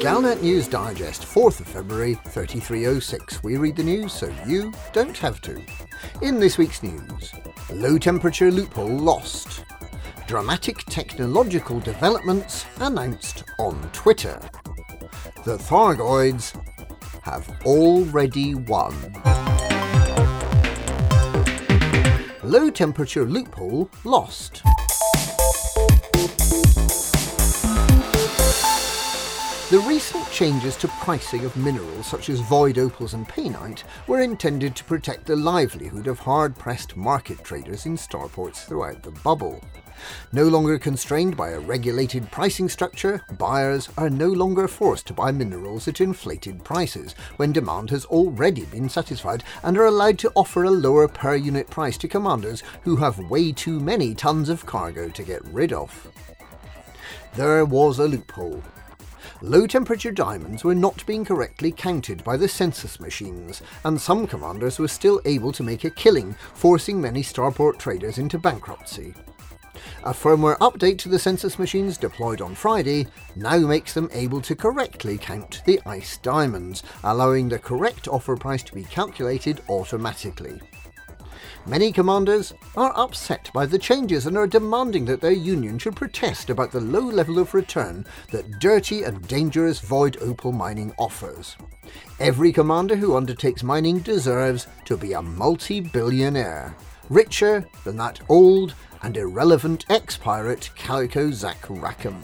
Galnet News Digest, 4th of February, 3306. We read the news so you don't have to. In this week's news, low temperature loophole lost. Dramatic technological developments announced on Twitter. The Thargoids have already won. Low temperature loophole lost. The recent changes to pricing of minerals such as void opals and painite were intended to protect the livelihood of hard-pressed market traders in starports throughout the bubble. No longer constrained by a regulated pricing structure, buyers are no longer forced to buy minerals at inflated prices when demand has already been satisfied and are allowed to offer a lower per unit price to commanders who have way too many tons of cargo to get rid of. There was a loophole low temperature diamonds were not being correctly counted by the census machines, and some commanders were still able to make a killing, forcing many starport traders into bankruptcy. A firmware update to the census machines deployed on Friday now makes them able to correctly count the ice diamonds, allowing the correct offer price to be calculated automatically. Many commanders are upset by the changes and are demanding that their union should protest about the low level of return that dirty and dangerous void opal mining offers. Every commander who undertakes mining deserves to be a multi-billionaire, richer than that old and irrelevant ex-pirate Calico Jack Rackham.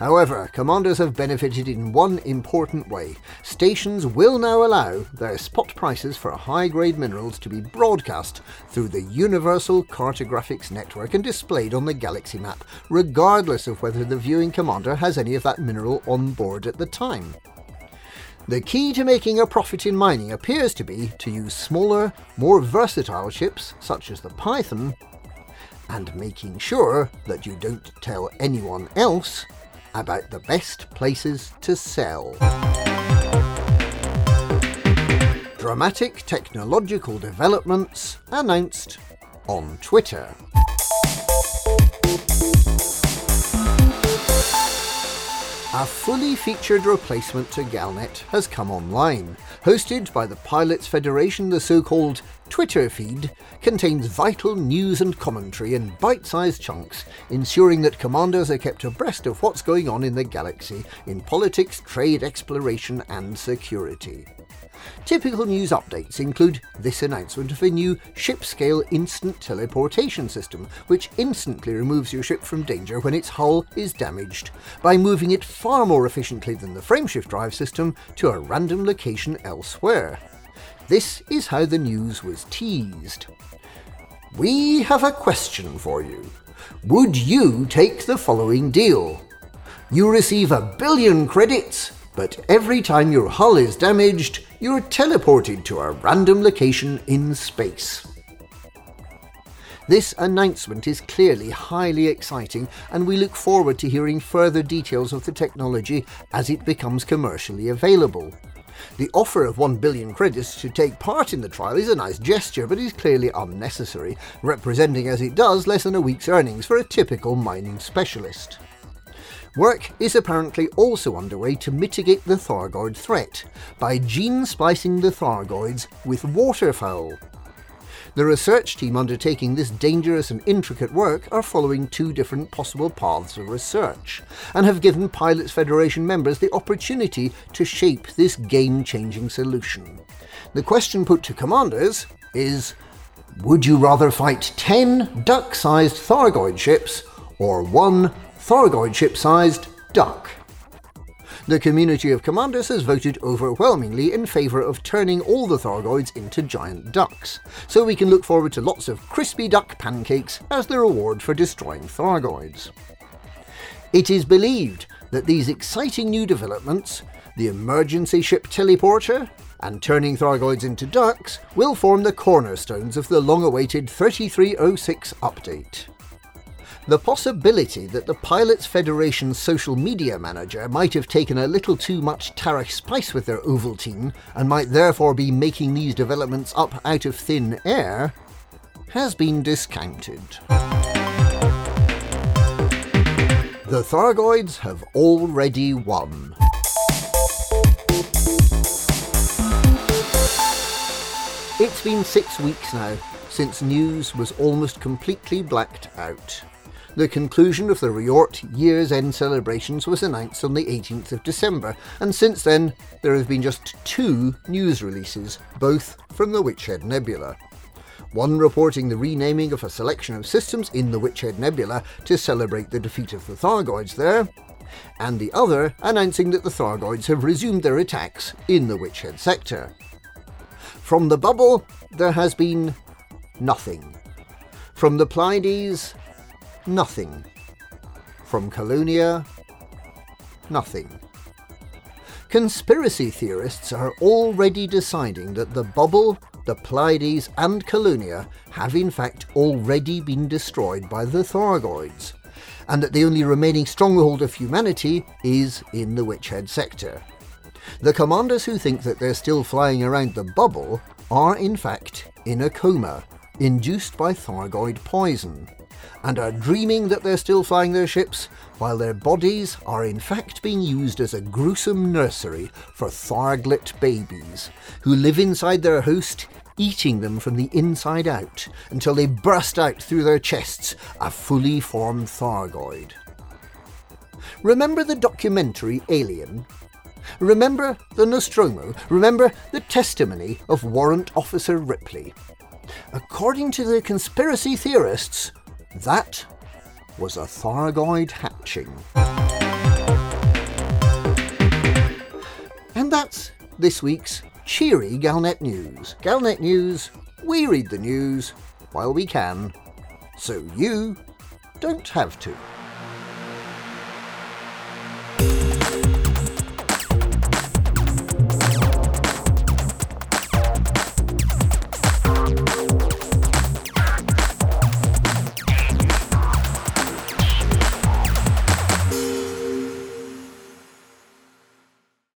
However, commanders have benefited in one important way. Stations will now allow their spot prices for high-grade minerals to be broadcast through the Universal Cartographics Network and displayed on the galaxy map, regardless of whether the viewing commander has any of that mineral on board at the time. The key to making a profit in mining appears to be to use smaller, more versatile ships, such as the Python, and making sure that you don't tell anyone else about the best places to sell. Dramatic technological developments announced on Twitter. A fully featured replacement to Galnet has come online. Hosted by the Pilots Federation, the so called Twitter feed contains vital news and commentary in bite sized chunks, ensuring that commanders are kept abreast of what's going on in the galaxy in politics, trade, exploration, and security. Typical news updates include this announcement of a new ship scale instant teleportation system, which instantly removes your ship from danger when its hull is damaged, by moving it far more efficiently than the frameshift drive system to a random location elsewhere. This is how the news was teased. We have a question for you. Would you take the following deal? You receive a billion credits, but every time your hull is damaged, you're teleported to a random location in space. This announcement is clearly highly exciting, and we look forward to hearing further details of the technology as it becomes commercially available. The offer of 1 billion credits to take part in the trial is a nice gesture, but is clearly unnecessary, representing as it does less than a week's earnings for a typical mining specialist. Work is apparently also underway to mitigate the Thargoid threat by gene splicing the Thargoids with waterfowl. The research team undertaking this dangerous and intricate work are following two different possible paths of research, and have given Pilots Federation members the opportunity to shape this game changing solution. The question put to commanders is Would you rather fight 10 duck sized Thargoid ships or one Thargoid ship sized duck? The community of commanders has voted overwhelmingly in favour of turning all the Thargoids into giant ducks, so we can look forward to lots of crispy duck pancakes as the reward for destroying Thargoids. It is believed that these exciting new developments, the emergency ship teleporter, and turning Thargoids into ducks, will form the cornerstones of the long awaited 3306 update. The possibility that the Pilots Federation's social media manager might have taken a little too much Tarach Spice with their Ovaltine and might therefore be making these developments up out of thin air has been discounted. The Thargoids have already won. It's been six weeks now since news was almost completely blacked out. The conclusion of the Riort year's end celebrations was announced on the 18th of December, and since then there have been just two news releases, both from the Witchhead Nebula. One reporting the renaming of a selection of systems in the Witchhead Nebula to celebrate the defeat of the Thargoids there, and the other announcing that the Thargoids have resumed their attacks in the Witchhead sector. From the bubble, there has been nothing. From the Pleiades, nothing. From Colonia, nothing. Conspiracy theorists are already deciding that the bubble, the Pleiades, and Colonia have in fact already been destroyed by the Thargoids, and that the only remaining stronghold of humanity is in the Witchhead sector. The commanders who think that they're still flying around the bubble are in fact in a coma, induced by Thargoid poison, and are dreaming that they're still flying their ships, while their bodies are in fact being used as a gruesome nursery for Tharglit babies, who live inside their host, eating them from the inside out until they burst out through their chests, a fully formed Thargoid. Remember the documentary Alien? Remember the Nostromo? Remember the testimony of Warrant Officer Ripley? According to the conspiracy theorists, that was a Thargoid hatching. And that's this week's cheery Galnet News. Galnet News, we read the news while we can, so you don't have to.